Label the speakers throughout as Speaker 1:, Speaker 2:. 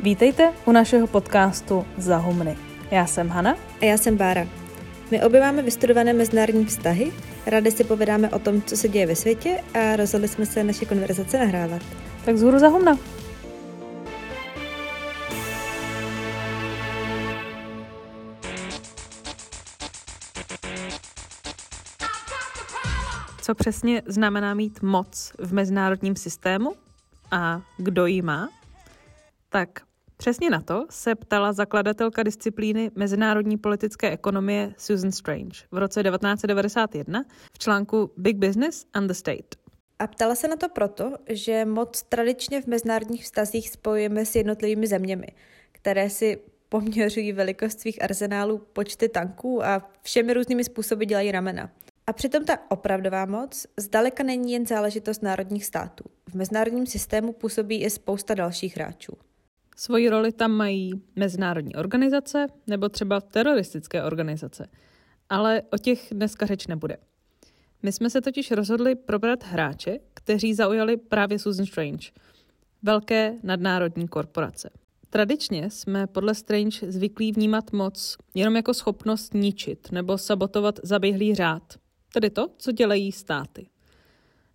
Speaker 1: Vítejte u našeho podcastu Zahumny. Já jsem Hana.
Speaker 2: A já jsem Bára. My obě máme vystudované mezinárodní vztahy, rádi si povídáme o tom, co se děje ve světě a rozhodli jsme se naše konverzace nahrávat.
Speaker 1: Tak zhůru Zahumna. Co přesně znamená mít moc v mezinárodním systému a kdo ji má? Tak přesně na to se ptala zakladatelka disciplíny mezinárodní politické ekonomie Susan Strange v roce 1991 v článku Big Business and the State.
Speaker 2: A ptala se na to proto, že moc tradičně v mezinárodních vztazích spojujeme s jednotlivými zeměmi, které si poměřují velikost svých arzenálů, počty tanků a všemi různými způsoby dělají ramena. A přitom ta opravdová moc zdaleka není jen záležitost národních států. V mezinárodním systému působí i spousta dalších hráčů.
Speaker 1: Svoji roli tam mají mezinárodní organizace nebo třeba teroristické organizace. Ale o těch dneska řeč nebude. My jsme se totiž rozhodli probrat hráče, kteří zaujali právě Susan Strange. Velké nadnárodní korporace. Tradičně jsme podle Strange zvyklí vnímat moc jenom jako schopnost ničit nebo sabotovat zaběhlý řád, tedy to, co dělají státy.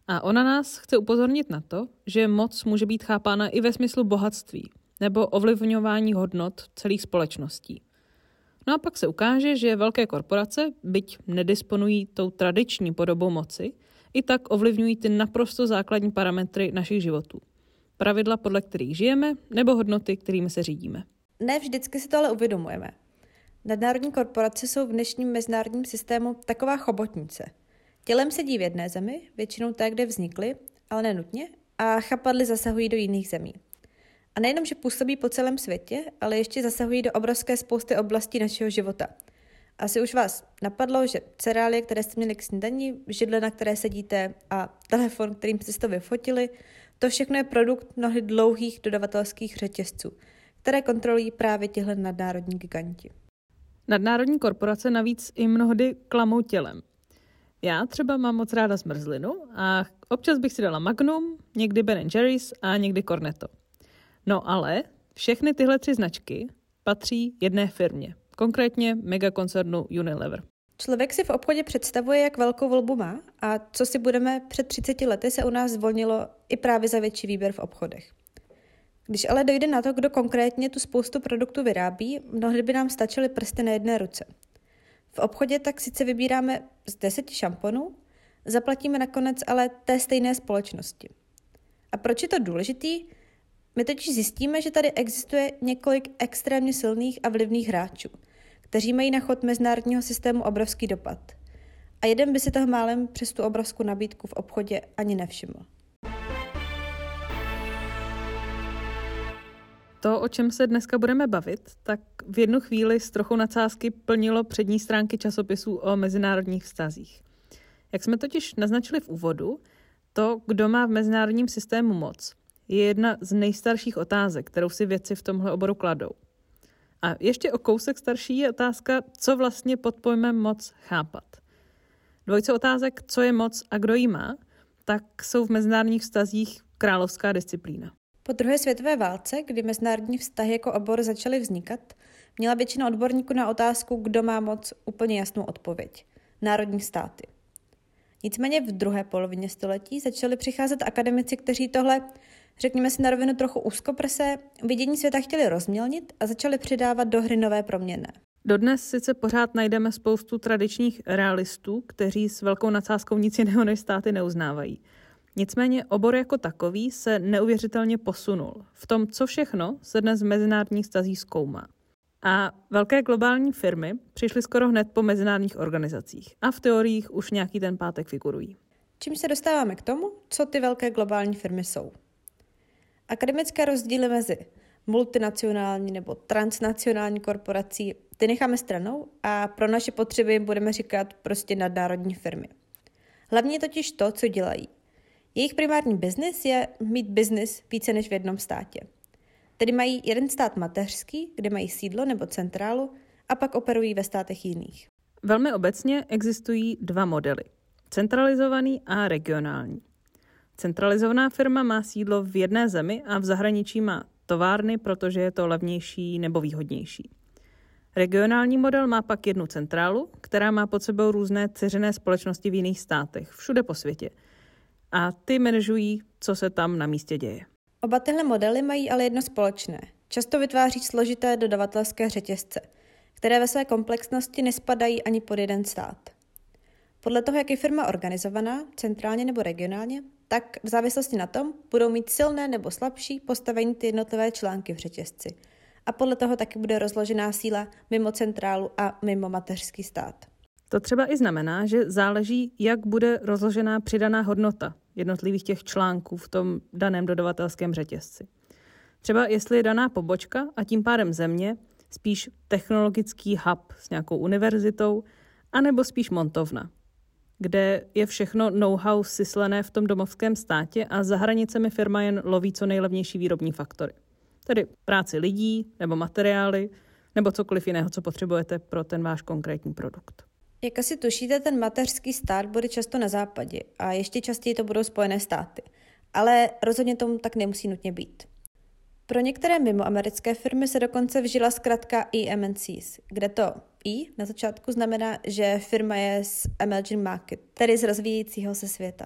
Speaker 1: A ona nás chce upozornit na to, že moc může být chápána i ve smyslu bohatství nebo ovlivňování hodnot celých společností. No a pak se ukáže, že velké korporace, byť nedisponují tou tradiční podobou moci, i tak ovlivňují ty naprosto základní parametry našich životů. Pravidla, podle kterých žijeme, nebo hodnoty, kterými se řídíme.
Speaker 2: Ne vždycky si to ale uvědomujeme. Nadnárodní korporace jsou v dnešním mezinárodním systému taková chobotnice. Tělem sedí v jedné zemi, většinou té, kde vznikly, ale nenutně, a chapadly zasahují do jiných zemí. A nejenom, že působí po celém světě, ale ještě zasahují do obrovské spousty oblastí našeho života. Asi už vás napadlo, že cereálie, které jste měli k snídaní, židle, na které sedíte a telefon, kterým jste to vyfotili, to všechno je produkt mnohdy dlouhých dodavatelských řetězců, které kontrolují právě těhle nadnárodní giganti.
Speaker 1: Nadnárodní korporace navíc i mnohdy klamou tělem. Já třeba mám moc ráda zmrzlinu a občas bych si dala Magnum, někdy Ben Jerry's a někdy Cornetto. No ale všechny tyhle tři značky patří jedné firmě, konkrétně megakoncernu Unilever.
Speaker 2: Člověk si v obchodě představuje, jak velkou volbu má a co si budeme před 30 lety se u nás zvolnilo i právě za větší výběr v obchodech. Když ale dojde na to, kdo konkrétně tu spoustu produktů vyrábí, mnohdy by nám stačily prsty na jedné ruce. V obchodě tak sice vybíráme z deseti šamponů, zaplatíme nakonec ale té stejné společnosti. A proč je to důležitý? My totiž zjistíme, že tady existuje několik extrémně silných a vlivných hráčů, kteří mají na chod mezinárodního systému obrovský dopad. A jeden by si toho málem přes tu obrovskou nabídku v obchodě ani nevšiml.
Speaker 1: To, o čem se dneska budeme bavit, tak v jednu chvíli s trochou nadsázky plnilo přední stránky časopisů o mezinárodních vztazích. Jak jsme totiž naznačili v úvodu, to, kdo má v mezinárodním systému moc, je jedna z nejstarších otázek, kterou si vědci v tomhle oboru kladou. A ještě o kousek starší je otázka, co vlastně pod pojmem moc chápat. Dvojce otázek, co je moc a kdo ji má, tak jsou v mezinárodních vztazích královská disciplína.
Speaker 2: Po druhé světové válce, kdy mezinárodní vztahy jako obor začaly vznikat, měla většina odborníků na otázku, kdo má moc, úplně jasnou odpověď. Národní státy. Nicméně v druhé polovině století začaly přicházet akademici, kteří tohle, řekněme si na rovinu trochu úzkoprse, vidění světa chtěli rozmělnit a začali přidávat do hry nové proměny.
Speaker 1: Dodnes sice pořád najdeme spoustu tradičních realistů, kteří s velkou nadsázkou nic jiného než státy neuznávají. Nicméně obor jako takový se neuvěřitelně posunul v tom, co všechno se dnes v mezinárodních stazí zkoumá. A velké globální firmy přišly skoro hned po mezinárodních organizacích a v teoriích už nějaký ten pátek figurují.
Speaker 2: Čím se dostáváme k tomu, co ty velké globální firmy jsou. Akademické rozdíly mezi multinacionální nebo transnacionální korporací, ty necháme stranou a pro naše potřeby budeme říkat prostě nadnárodní firmy. Hlavně je totiž to, co dělají. Jejich primární biznis je mít biznis více než v jednom státě. Tedy mají jeden stát mateřský, kde mají sídlo nebo centrálu, a pak operují ve státech jiných.
Speaker 1: Velmi obecně existují dva modely. Centralizovaný a regionální. Centralizovaná firma má sídlo v jedné zemi a v zahraničí má továrny, protože je to levnější nebo výhodnější. Regionální model má pak jednu centrálu, která má pod sebou různé ceřené společnosti v jiných státech, všude po světě. A ty manažují, co se tam na místě děje.
Speaker 2: Oba tyhle modely mají ale jedno společné. Často vytváří složité dodavatelské řetězce, které ve své komplexnosti nespadají ani pod jeden stát. Podle toho, jak je firma organizovaná, centrálně nebo regionálně, tak v závislosti na tom budou mít silné nebo slabší postavení ty jednotlivé články v řetězci. A podle toho taky bude rozložená síla mimo centrálu a mimo mateřský stát.
Speaker 1: To třeba i znamená, že záleží, jak bude rozložená přidaná hodnota jednotlivých těch článků v tom daném dodavatelském řetězci. Třeba jestli je daná pobočka a tím pádem země spíš technologický hub s nějakou univerzitou, anebo spíš montovna, kde je všechno know-how syslené v tom domovském státě a za hranicemi firma jen loví co nejlevnější výrobní faktory. Tedy práci lidí nebo materiály nebo cokoliv jiného, co potřebujete pro ten váš konkrétní produkt.
Speaker 2: Jak asi tušíte, ten mateřský stát bude často na západě a ještě častěji to budou Spojené státy. Ale rozhodně tomu tak nemusí nutně být. Pro některé mimoamerické firmy se dokonce vžila zkrátka EMNCs, kde to E na začátku znamená, že firma je z emerging market, tedy z rozvíjejícího se světa.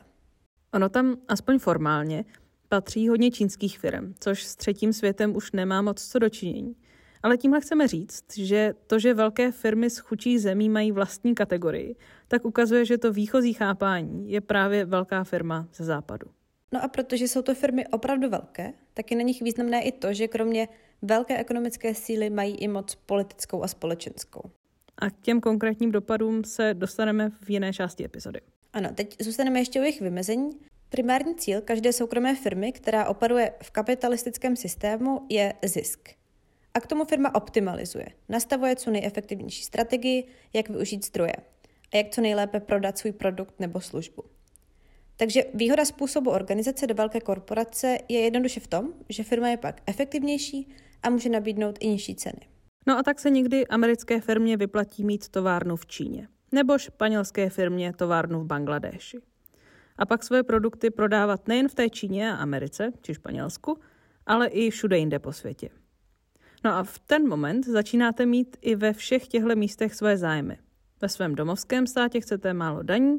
Speaker 1: Ono tam aspoň formálně patří hodně čínských firm, což s třetím světem už nemá moc co dočinění. Ale tímhle chceme říct, že to, že velké firmy z chudších zemí mají vlastní kategorii, tak ukazuje, že to výchozí chápání je právě velká firma ze západu.
Speaker 2: No a protože jsou to firmy opravdu velké, tak je na nich významné i to, že kromě velké ekonomické síly mají i moc politickou a společenskou.
Speaker 1: A k těm konkrétním dopadům se dostaneme v jiné části epizody.
Speaker 2: Ano, teď zůstaneme ještě u jejich vymezení. Primární cíl každé soukromé firmy, která operuje v kapitalistickém systému, je zisk. A k tomu firma optimalizuje. Nastavuje co nejefektivnější strategii, jak využít zdroje a jak co nejlépe prodat svůj produkt nebo službu. Takže výhoda způsobu organizace do velké korporace je jednoduše v tom, že firma je pak efektivnější a může nabídnout i nižší ceny.
Speaker 1: No a tak se někdy americké firmě vyplatí mít továrnu v Číně, nebo španělské firmě továrnu v Bangladéši. A pak své produkty prodávat nejen v té Číně a Americe, či Španělsku, ale i všude jinde po světě. No a v ten moment začínáte mít i ve všech těchto místech své zájmy. Ve svém domovském státě chcete málo daní,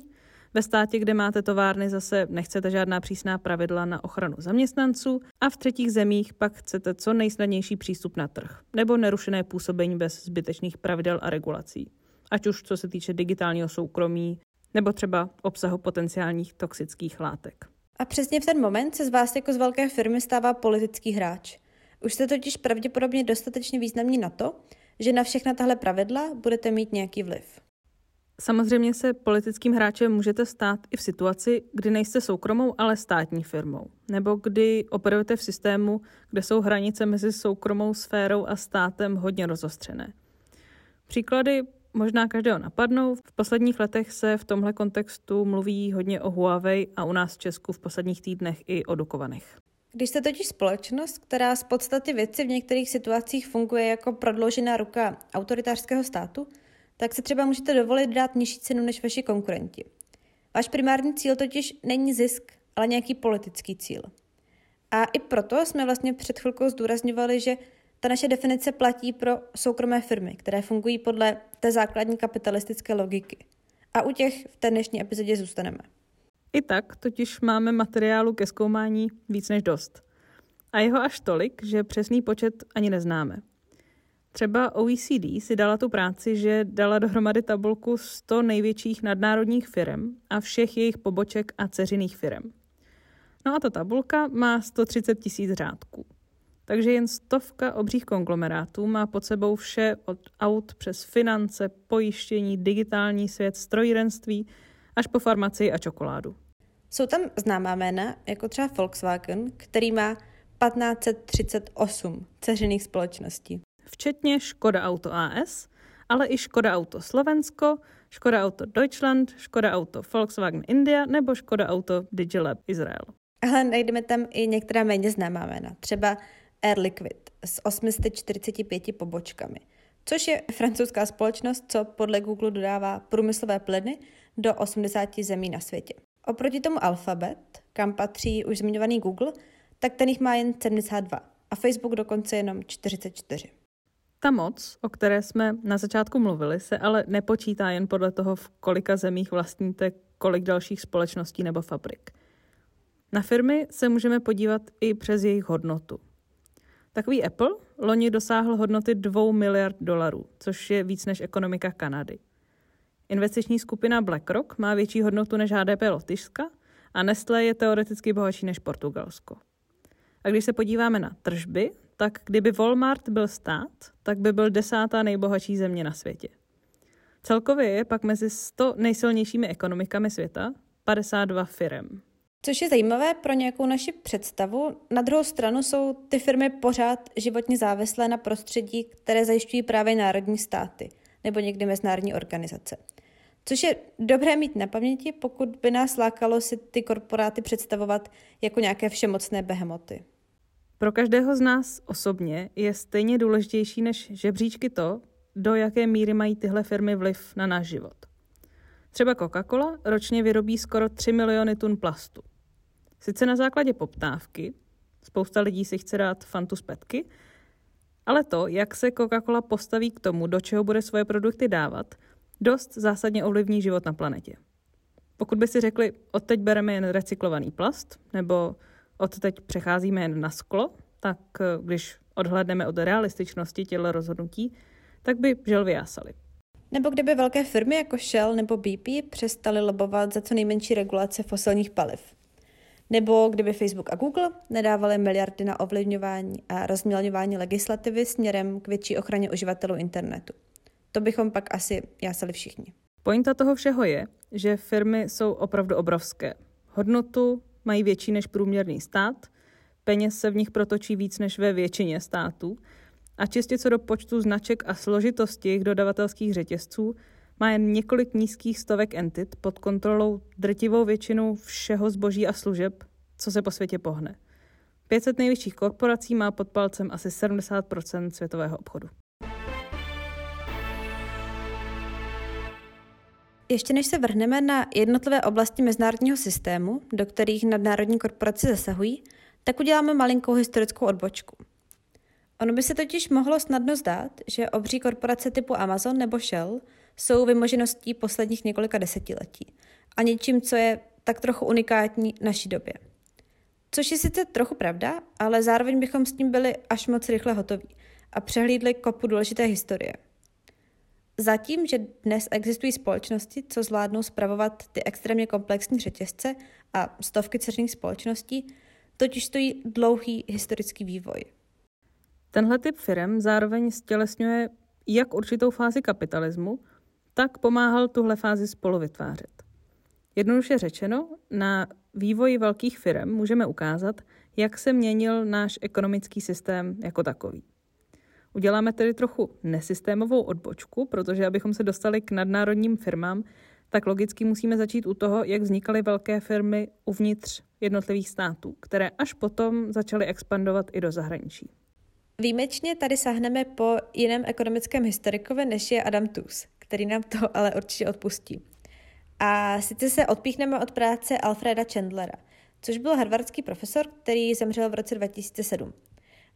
Speaker 1: ve státě, kde máte továrny, zase nechcete žádná přísná pravidla na ochranu zaměstnanců a v třetích zemích pak chcete co nejsnadnější přístup na trh nebo nerušené působení bez zbytečných pravidel a regulací. Ať už co se týče digitálního soukromí nebo třeba obsahu potenciálních toxických látek.
Speaker 2: A přesně v ten moment se z vás jako z velké firmy stává politický hráč. Už jste totiž pravděpodobně dostatečně významní na to, že na všechna tahle pravidla budete mít nějaký vliv.
Speaker 1: Samozřejmě se politickým hráčem můžete stát i v situaci, kdy nejste soukromou, ale státní firmou, nebo kdy operujete v systému, kde jsou hranice mezi soukromou sférou a státem hodně rozostřené. Příklady možná každého napadnou. V posledních letech se v tomhle kontextu mluví hodně o Huawei a u nás v Česku v posledních týdnech i o Dukovanech.
Speaker 2: Když jste totiž společnost, která z podstaty věci v některých situacích funguje jako prodloužená ruka autoritářského státu, tak si třeba můžete dovolit dát nižší cenu než vaši konkurenti. Váš primární cíl totiž není zisk, ale nějaký politický cíl. A i proto jsme vlastně před chvilkou zdůrazňovali, že ta naše definice platí pro soukromé firmy, které fungují podle té základní kapitalistické logiky. A u těch v té dnešní epizodě zůstaneme.
Speaker 1: I tak totiž máme materiálu ke zkoumání víc než dost. A jeho až tolik, že přesný počet ani neznáme. Třeba OECD si dala tu práci, že dala dohromady tabulku 100 největších nadnárodních firm a všech jejich poboček a ceřiných firm. No a ta tabulka má 130 tisíc řádků. Takže jen stovka obřích konglomerátů má pod sebou vše od aut přes finance, pojištění, digitální svět, strojírenství až po farmacii a čokoládu.
Speaker 2: Jsou tam známá jména, jako třeba Volkswagen, který má 1538 ceřiných společností
Speaker 1: včetně Škoda Auto AS, ale i Škoda Auto Slovensko, Škoda Auto Deutschland, Škoda Auto Volkswagen India nebo Škoda Auto Digilab Izrael.
Speaker 2: Ale najdeme tam i některá méně známá jména, třeba Air Liquid s 845 pobočkami, což je francouzská společnost, co podle Google dodává průmyslové plyny do 80 zemí na světě. Oproti tomu Alphabet, kam patří už zmiňovaný Google, tak ten jich má jen 72 a Facebook dokonce jenom 44.
Speaker 1: Ta moc, o které jsme na začátku mluvili, se ale nepočítá jen podle toho, v kolika zemích vlastníte kolik dalších společností nebo fabrik. Na firmy se můžeme podívat i přes jejich hodnotu. Takový Apple loni dosáhl hodnoty 2 miliard dolarů, což je víc než ekonomika Kanady. Investiční skupina BlackRock má větší hodnotu než HDP Lotyšska a Nestlé je teoreticky bohatší než Portugalsko. A když se podíváme na tržby, tak kdyby Walmart byl stát, tak by byl desátá nejbohatší země na světě. Celkově je pak mezi 100 nejsilnějšími ekonomikami světa 52 firm.
Speaker 2: Což je zajímavé pro nějakou naši představu. Na druhou stranu jsou ty firmy pořád životně závislé na prostředí, které zajišťují právě národní státy nebo někdy mezinárodní organizace. Což je dobré mít na paměti, pokud by nás lákalo si ty korporáty představovat jako nějaké všemocné behemoty.
Speaker 1: Pro každého z nás osobně je stejně důležitější než žebříčky to, do jaké míry mají tyhle firmy vliv na náš život. Třeba Coca-Cola ročně vyrobí skoro 3 miliony tun plastu. Sice na základě poptávky, spousta lidí si chce dát fantu z petky, ale to, jak se Coca-Cola postaví k tomu, do čeho bude svoje produkty dávat, dost zásadně ovlivní život na planetě. Pokud by si řekli, odteď bereme jen recyklovaný plast, nebo odteď přecházíme jen na sklo, tak eh, když odhledneme od realističnosti těchto rozhodnutí, tak by žel vyjásali.
Speaker 2: Nebo kdyby velké firmy jako Shell nebo BP přestaly lobovat za co nejmenší regulace fosilních paliv. Nebo kdyby Facebook a Google nedávaly miliardy na ovlivňování a rozmělňování legislativy směrem k větší ochraně uživatelů internetu. To bychom pak asi jásali všichni.
Speaker 1: Pointa toho všeho je, že firmy jsou opravdu obrovské. Hodnotu mají větší než průměrný stát, peněz se v nich protočí víc než ve většině států a čistě co do počtu značek a složitosti jejich dodavatelských řetězců má jen několik nízkých stovek entit pod kontrolou drtivou většinu všeho zboží a služeb, co se po světě pohne. 500 největších korporací má pod palcem asi 70 světového obchodu.
Speaker 2: Ještě než se vrhneme na jednotlivé oblasti mezinárodního systému, do kterých nadnárodní korporace zasahují, tak uděláme malinkou historickou odbočku. Ono by se totiž mohlo snadno zdát, že obří korporace typu Amazon nebo Shell jsou vymožeností posledních několika desetiletí a něčím, co je tak trochu unikátní naší době. Což je sice trochu pravda, ale zároveň bychom s tím byli až moc rychle hotoví a přehlídli kopu důležité historie – Zatím, že dnes existují společnosti, co zvládnou spravovat ty extrémně komplexní řetězce a stovky dceřiných společností, totiž stojí dlouhý historický vývoj.
Speaker 1: Tenhle typ firm zároveň stělesňuje jak určitou fázi kapitalismu, tak pomáhal tuhle fázi spolu vytvářet. Jednoduše řečeno, na vývoji velkých firm můžeme ukázat, jak se měnil náš ekonomický systém jako takový. Uděláme tedy trochu nesystémovou odbočku, protože abychom se dostali k nadnárodním firmám, tak logicky musíme začít u toho, jak vznikaly velké firmy uvnitř jednotlivých států, které až potom začaly expandovat i do zahraničí.
Speaker 2: Výjimečně tady sáhneme po jiném ekonomickém historikovi, než je Adam Tooze, který nám to ale určitě odpustí. A sice se odpíchneme od práce Alfreda Chandlera, což byl harvardský profesor, který zemřel v roce 2007.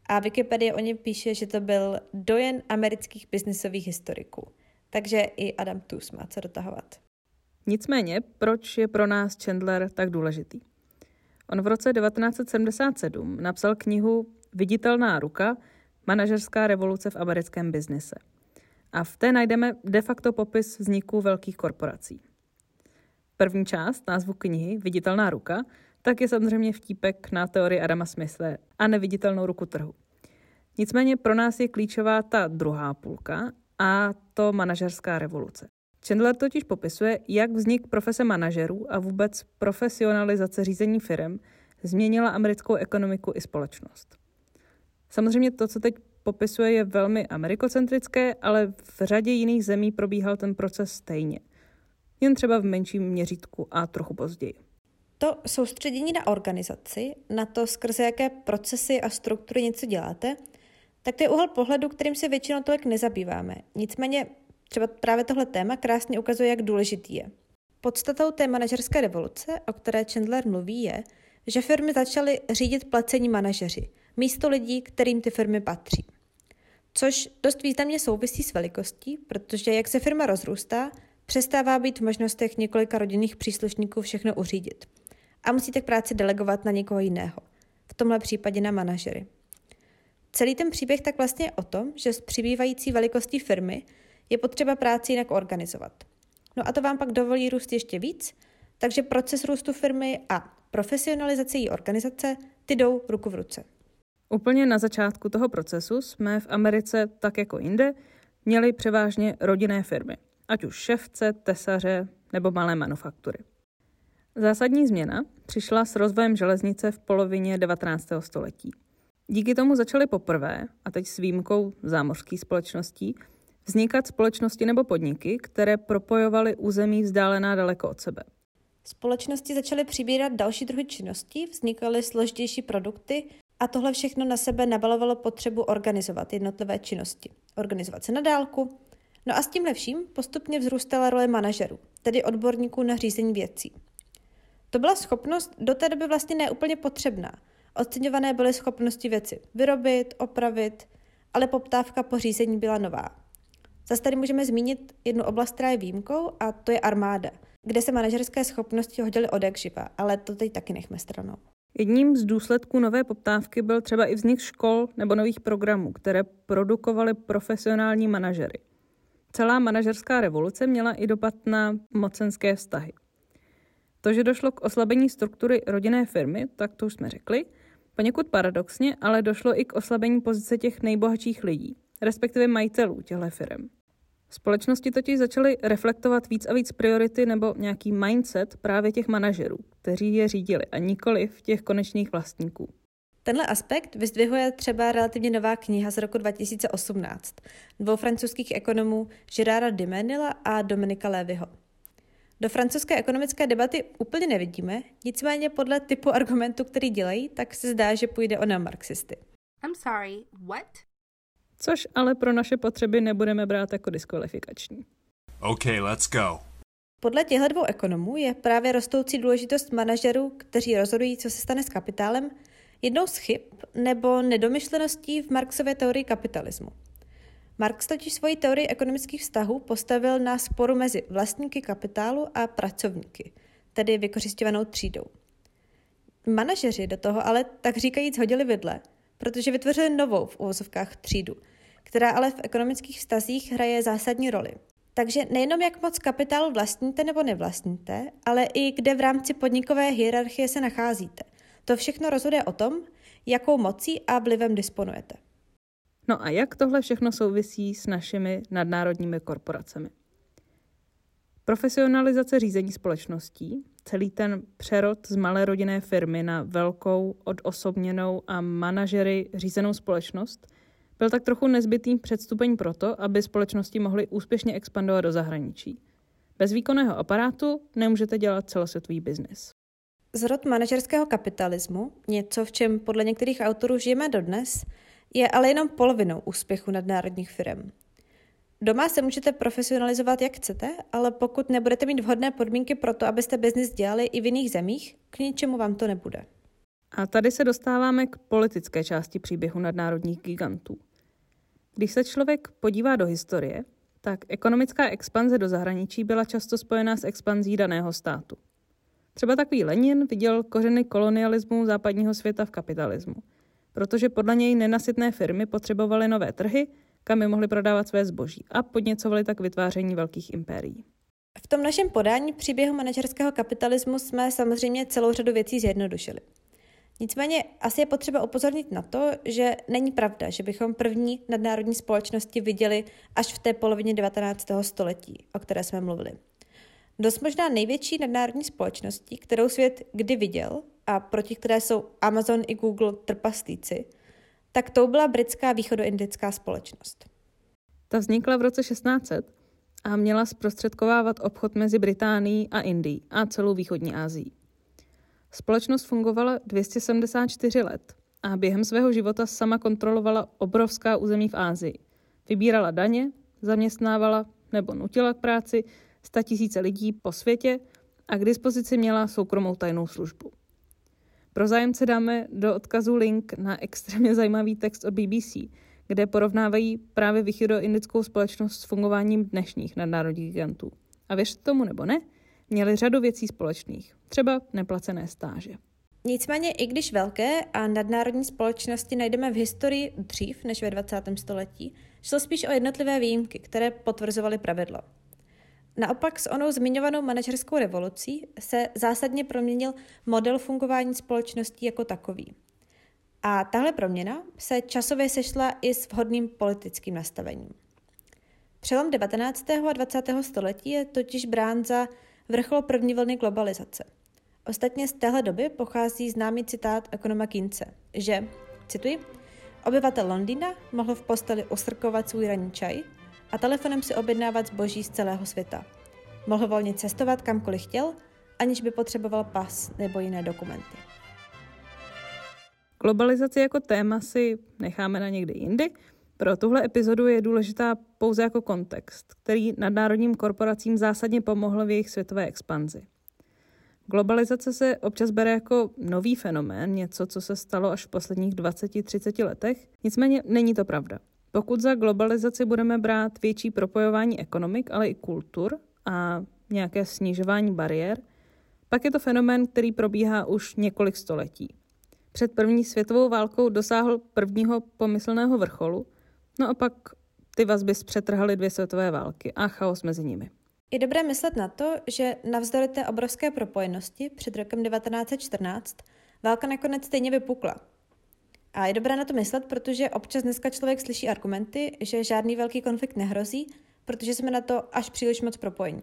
Speaker 2: A Wikipedie o něm píše, že to byl dojen amerických biznisových historiků. Takže i Adam Tooze má co dotahovat.
Speaker 1: Nicméně, proč je pro nás Chandler tak důležitý? On v roce 1977 napsal knihu Viditelná ruka – manažerská revoluce v americkém biznise. A v té najdeme de facto popis vzniku velkých korporací. První část názvu knihy Viditelná ruka tak je samozřejmě vtípek na teorii Adama Smithe a neviditelnou ruku trhu. Nicméně pro nás je klíčová ta druhá půlka a to manažerská revoluce. Chandler totiž popisuje, jak vznik profese manažerů a vůbec profesionalizace řízení firm změnila americkou ekonomiku i společnost. Samozřejmě to, co teď popisuje, je velmi amerikocentrické, ale v řadě jiných zemí probíhal ten proces stejně. Jen třeba v menším měřítku a trochu později.
Speaker 2: To soustředění na organizaci, na to, skrze jaké procesy a struktury něco děláte, tak to je úhel pohledu, kterým se většinou tolik nezabýváme. Nicméně třeba právě tohle téma krásně ukazuje, jak důležitý je. Podstatou té manažerské revoluce, o které Chandler mluví, je, že firmy začaly řídit placení manažeři místo lidí, kterým ty firmy patří. Což dost významně souvisí s velikostí, protože jak se firma rozrůstá, přestává být v možnostech několika rodinných příslušníků všechno uřídit. A musíte práci delegovat na někoho jiného. V tomhle případě na manažery. Celý ten příběh tak vlastně je o tom, že s přibývající velikostí firmy je potřeba práci jinak organizovat. No a to vám pak dovolí růst ještě víc, takže proces růstu firmy a profesionalizace její organizace ty jdou ruku v ruce.
Speaker 1: Úplně na začátku toho procesu jsme v Americe, tak jako jinde, měli převážně rodinné firmy, ať už ševce, tesaře nebo malé manufaktury. Zásadní změna přišla s rozvojem železnice v polovině 19. století. Díky tomu začaly poprvé, a teď s výjimkou zámořských společností, vznikat společnosti nebo podniky, které propojovaly území vzdálená daleko od sebe.
Speaker 2: Společnosti začaly přibírat další druhy činností, vznikaly složitější produkty a tohle všechno na sebe nabalovalo potřebu organizovat jednotlivé činnosti. Organizovat se na dálku. No a s tímhle vším postupně vzrůstala role manažerů, tedy odborníků na řízení věcí. To byla schopnost do té doby vlastně neúplně potřebná. Oceňované byly schopnosti věci vyrobit, opravit, ale poptávka po řízení byla nová. Zase tady můžeme zmínit jednu oblast, která je výjimkou, a to je armáda, kde se manažerské schopnosti hodily od jak živa, ale to teď taky nechme stranou.
Speaker 1: Jedním z důsledků nové poptávky byl třeba i vznik škol nebo nových programů, které produkovaly profesionální manažery. Celá manažerská revoluce měla i dopad na mocenské vztahy. To, že došlo k oslabení struktury rodinné firmy, tak to už jsme řekli, poněkud paradoxně, ale došlo i k oslabení pozice těch nejbohatších lidí, respektive majitelů těchto firm. Společnosti totiž začaly reflektovat víc a víc priority nebo nějaký mindset právě těch manažerů, kteří je řídili a nikoli v těch konečných vlastníků.
Speaker 2: Tenhle aspekt vyzdvihuje třeba relativně nová kniha z roku 2018 dvou francouzských ekonomů Gerarda Dimenila a Dominika Lévyho. Do francouzské ekonomické debaty úplně nevidíme, nicméně podle typu argumentu, který dělají, tak se zdá, že půjde o neomarxisty. I'm sorry,
Speaker 1: what? Což ale pro naše potřeby nebudeme brát jako diskvalifikační.
Speaker 2: Okay, let's go. Podle těchto dvou ekonomů je právě rostoucí důležitost manažerů, kteří rozhodují, co se stane s kapitálem, jednou z chyb nebo nedomyšleností v Marxově teorii kapitalismu. Marx totiž svoji teorii ekonomických vztahů postavil na sporu mezi vlastníky kapitálu a pracovníky, tedy vykořišťovanou třídou. Manažeři do toho ale tak říkajíc hodili vidle, protože vytvořili novou v uvozovkách třídu, která ale v ekonomických vztazích hraje zásadní roli. Takže nejenom jak moc kapitálu vlastníte nebo nevlastníte, ale i kde v rámci podnikové hierarchie se nacházíte. To všechno rozhoduje o tom, jakou mocí a vlivem disponujete.
Speaker 1: No a jak tohle všechno souvisí s našimi nadnárodními korporacemi? Profesionalizace řízení společností, celý ten přerod z malé rodinné firmy na velkou, odosobněnou a manažery řízenou společnost byl tak trochu nezbytný předstupeň proto, aby společnosti mohly úspěšně expandovat do zahraničí. Bez výkonného aparátu nemůžete dělat celosvětový biznis.
Speaker 2: Zrod manažerského kapitalismu, něco v čem podle některých autorů žijeme dodnes, je ale jenom polovinou úspěchu nadnárodních firm. Doma se můžete profesionalizovat jak chcete, ale pokud nebudete mít vhodné podmínky pro to, abyste biznis dělali i v jiných zemích, k ničemu vám to nebude.
Speaker 1: A tady se dostáváme k politické části příběhu nadnárodních gigantů. Když se člověk podívá do historie, tak ekonomická expanze do zahraničí byla často spojená s expanzí daného státu. Třeba takový Lenin viděl kořeny kolonialismu západního světa v kapitalismu – protože podle něj nenasytné firmy potřebovaly nové trhy, kam je mohly prodávat své zboží a podněcovali tak vytváření velkých impérií.
Speaker 2: V tom našem podání příběhu manažerského kapitalismu jsme samozřejmě celou řadu věcí zjednodušili. Nicméně asi je potřeba upozornit na to, že není pravda, že bychom první nadnárodní společnosti viděli až v té polovině 19. století, o které jsme mluvili. Dost možná největší nadnárodní společností, kterou svět kdy viděl, a proti které jsou Amazon i Google trpaslíci, tak to byla britská východoindická společnost.
Speaker 1: Ta vznikla v roce 1600 a měla zprostředkovávat obchod mezi Británií a Indií a celou východní Asií. Společnost fungovala 274 let a během svého života sama kontrolovala obrovská území v Ázii. Vybírala daně, zaměstnávala nebo nutila k práci tisíce lidí po světě a k dispozici měla soukromou tajnou službu. Pro zájemce dáme do odkazu link na extrémně zajímavý text od BBC, kde porovnávají právě indickou společnost s fungováním dnešních nadnárodních gigantů. A věřte tomu nebo ne, měli řadu věcí společných, třeba neplacené stáže.
Speaker 2: Nicméně i když velké a nadnárodní společnosti najdeme v historii dřív než ve 20. století, šlo spíš o jednotlivé výjimky, které potvrzovaly pravidlo. Naopak s onou zmiňovanou manažerskou revolucí se zásadně proměnil model fungování společností jako takový. A tahle proměna se časově sešla i s vhodným politickým nastavením. Přelom 19. a 20. století je totiž brán za vrchol první vlny globalizace. Ostatně z téhle doby pochází známý citát ekonoma Kince, že, cituji, obyvatel Londýna mohl v posteli usrkovat svůj ranní čaj a telefonem si objednávat zboží z celého světa. Mohl volně cestovat kamkoliv chtěl, aniž by potřeboval pas nebo jiné dokumenty.
Speaker 1: Globalizaci jako téma si necháme na někdy jindy. Pro tuhle epizodu je důležitá pouze jako kontext, který nadnárodním korporacím zásadně pomohl v jejich světové expanzi. Globalizace se občas bere jako nový fenomén, něco, co se stalo až v posledních 20-30 letech, nicméně není to pravda. Pokud za globalizaci budeme brát větší propojování ekonomik, ale i kultur a nějaké snižování bariér, pak je to fenomén, který probíhá už několik století. Před první světovou válkou dosáhl prvního pomyslného vrcholu, no a pak ty vazby zpřetrhaly dvě světové války a chaos mezi nimi.
Speaker 2: Je dobré myslet na to, že navzdory té obrovské propojenosti před rokem 1914 válka nakonec stejně vypukla. A je dobré na to myslet, protože občas dneska člověk slyší argumenty, že žádný velký konflikt nehrozí, protože jsme na to až příliš moc propojení.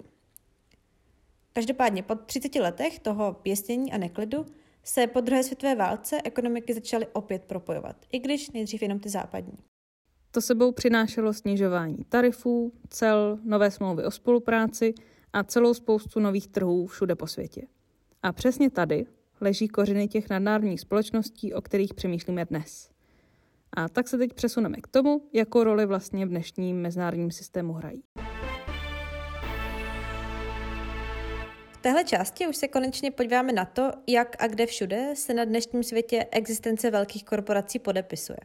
Speaker 2: Každopádně po 30 letech toho pěstění a neklidu se po druhé světové válce ekonomiky začaly opět propojovat, i když nejdřív jenom ty západní.
Speaker 1: To sebou přinášelo snižování tarifů, cel, nové smlouvy o spolupráci a celou spoustu nových trhů všude po světě. A přesně tady leží kořeny těch nadnárodních společností, o kterých přemýšlíme dnes. A tak se teď přesuneme k tomu, jakou roli vlastně v dnešním mezinárodním systému hrají.
Speaker 2: V téhle části už se konečně podíváme na to, jak a kde všude se na dnešním světě existence velkých korporací podepisuje.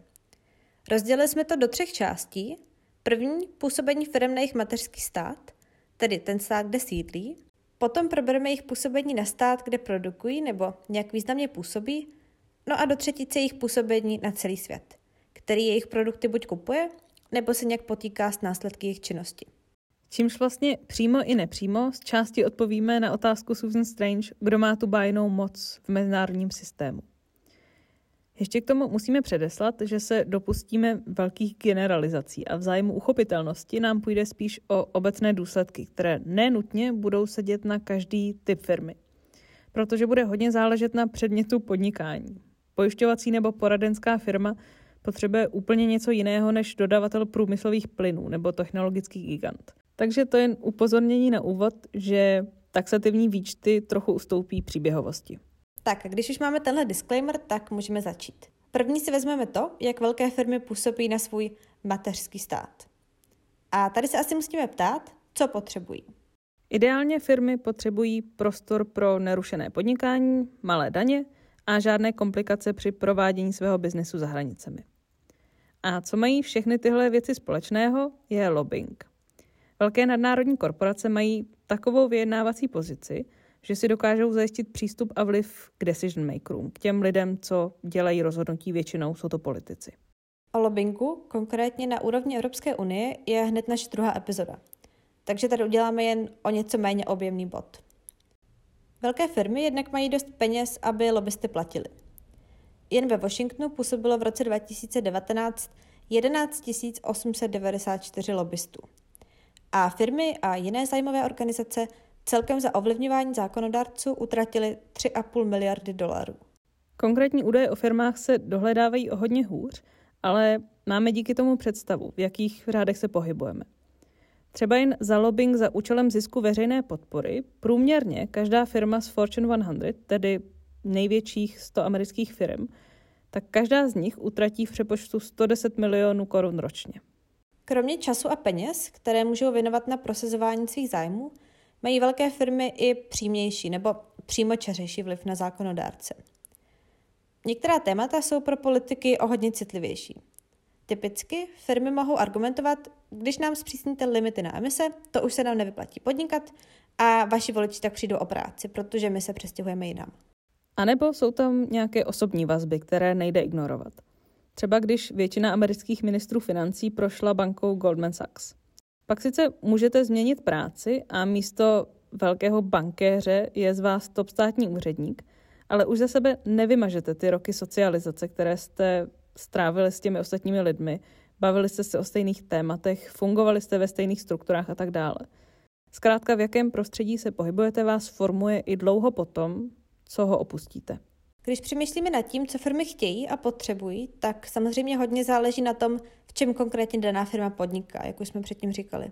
Speaker 2: Rozdělili jsme to do třech částí. První působení firm na jejich mateřský stát, tedy ten stát, kde sídlí. Potom probereme jejich působení na stát, kde produkují nebo nějak významně působí. No a do třetice jejich působení na celý svět, který jejich produkty buď kupuje, nebo se nějak potýká s následky jejich činnosti.
Speaker 1: Čímž vlastně přímo i nepřímo z části odpovíme na otázku Susan Strange, kdo má tu bájnou moc v mezinárodním systému. Ještě k tomu musíme předeslat, že se dopustíme velkých generalizací a v zájmu uchopitelnosti nám půjde spíš o obecné důsledky, které nenutně budou sedět na každý typ firmy. Protože bude hodně záležet na předmětu podnikání. Pojišťovací nebo poradenská firma potřebuje úplně něco jiného než dodavatel průmyslových plynů nebo technologický gigant. Takže to jen upozornění na úvod, že taxativní výčty trochu ustoupí příběhovosti.
Speaker 2: Tak, když už máme tenhle disclaimer, tak můžeme začít. První si vezmeme to, jak velké firmy působí na svůj mateřský stát. A tady se asi musíme ptát, co potřebují.
Speaker 1: Ideálně firmy potřebují prostor pro nerušené podnikání, malé daně a žádné komplikace při provádění svého biznesu za hranicemi. A co mají všechny tyhle věci společného, je lobbying. Velké nadnárodní korporace mají takovou vyjednávací pozici, že si dokážou zajistit přístup a vliv k decision makerům, k těm lidem, co dělají rozhodnutí většinou, jsou to politici.
Speaker 2: O lobbingu, konkrétně na úrovni Evropské unie, je hned naše druhá epizoda. Takže tady uděláme jen o něco méně objemný bod. Velké firmy jednak mají dost peněz, aby lobbysty platili. Jen ve Washingtonu působilo v roce 2019 11 894 lobbystů. A firmy a jiné zájmové organizace celkem za ovlivňování zákonodárců utratili 3,5 miliardy dolarů.
Speaker 1: Konkrétní údaje o firmách se dohledávají o hodně hůř, ale máme díky tomu představu, v jakých řádech se pohybujeme. Třeba jen za lobbying za účelem zisku veřejné podpory průměrně každá firma z Fortune 100, tedy největších 100 amerických firm, tak každá z nich utratí v přepočtu 110 milionů korun ročně.
Speaker 2: Kromě času a peněz, které můžou věnovat na prosazování svých zájmů, mají velké firmy i přímější nebo přímočařejší vliv na zákonodárce. Některá témata jsou pro politiky o hodně citlivější. Typicky firmy mohou argumentovat, když nám zpřísníte limity na emise, to už se nám nevyplatí podnikat a vaši voliči tak přijdou o práci, protože my se přestěhujeme jinam.
Speaker 1: A nebo jsou tam nějaké osobní vazby, které nejde ignorovat. Třeba když většina amerických ministrů financí prošla bankou Goldman Sachs. Pak sice můžete změnit práci a místo velkého bankéře je z vás top státní úředník, ale už za sebe nevymažete ty roky socializace, které jste strávili s těmi ostatními lidmi, bavili jste se o stejných tématech, fungovali jste ve stejných strukturách a tak dále. Zkrátka, v jakém prostředí se pohybujete, vás formuje i dlouho potom, co ho opustíte.
Speaker 2: Když přemýšlíme nad tím, co firmy chtějí a potřebují, tak samozřejmě hodně záleží na tom, v čem konkrétně daná firma podniká, jak už jsme předtím říkali.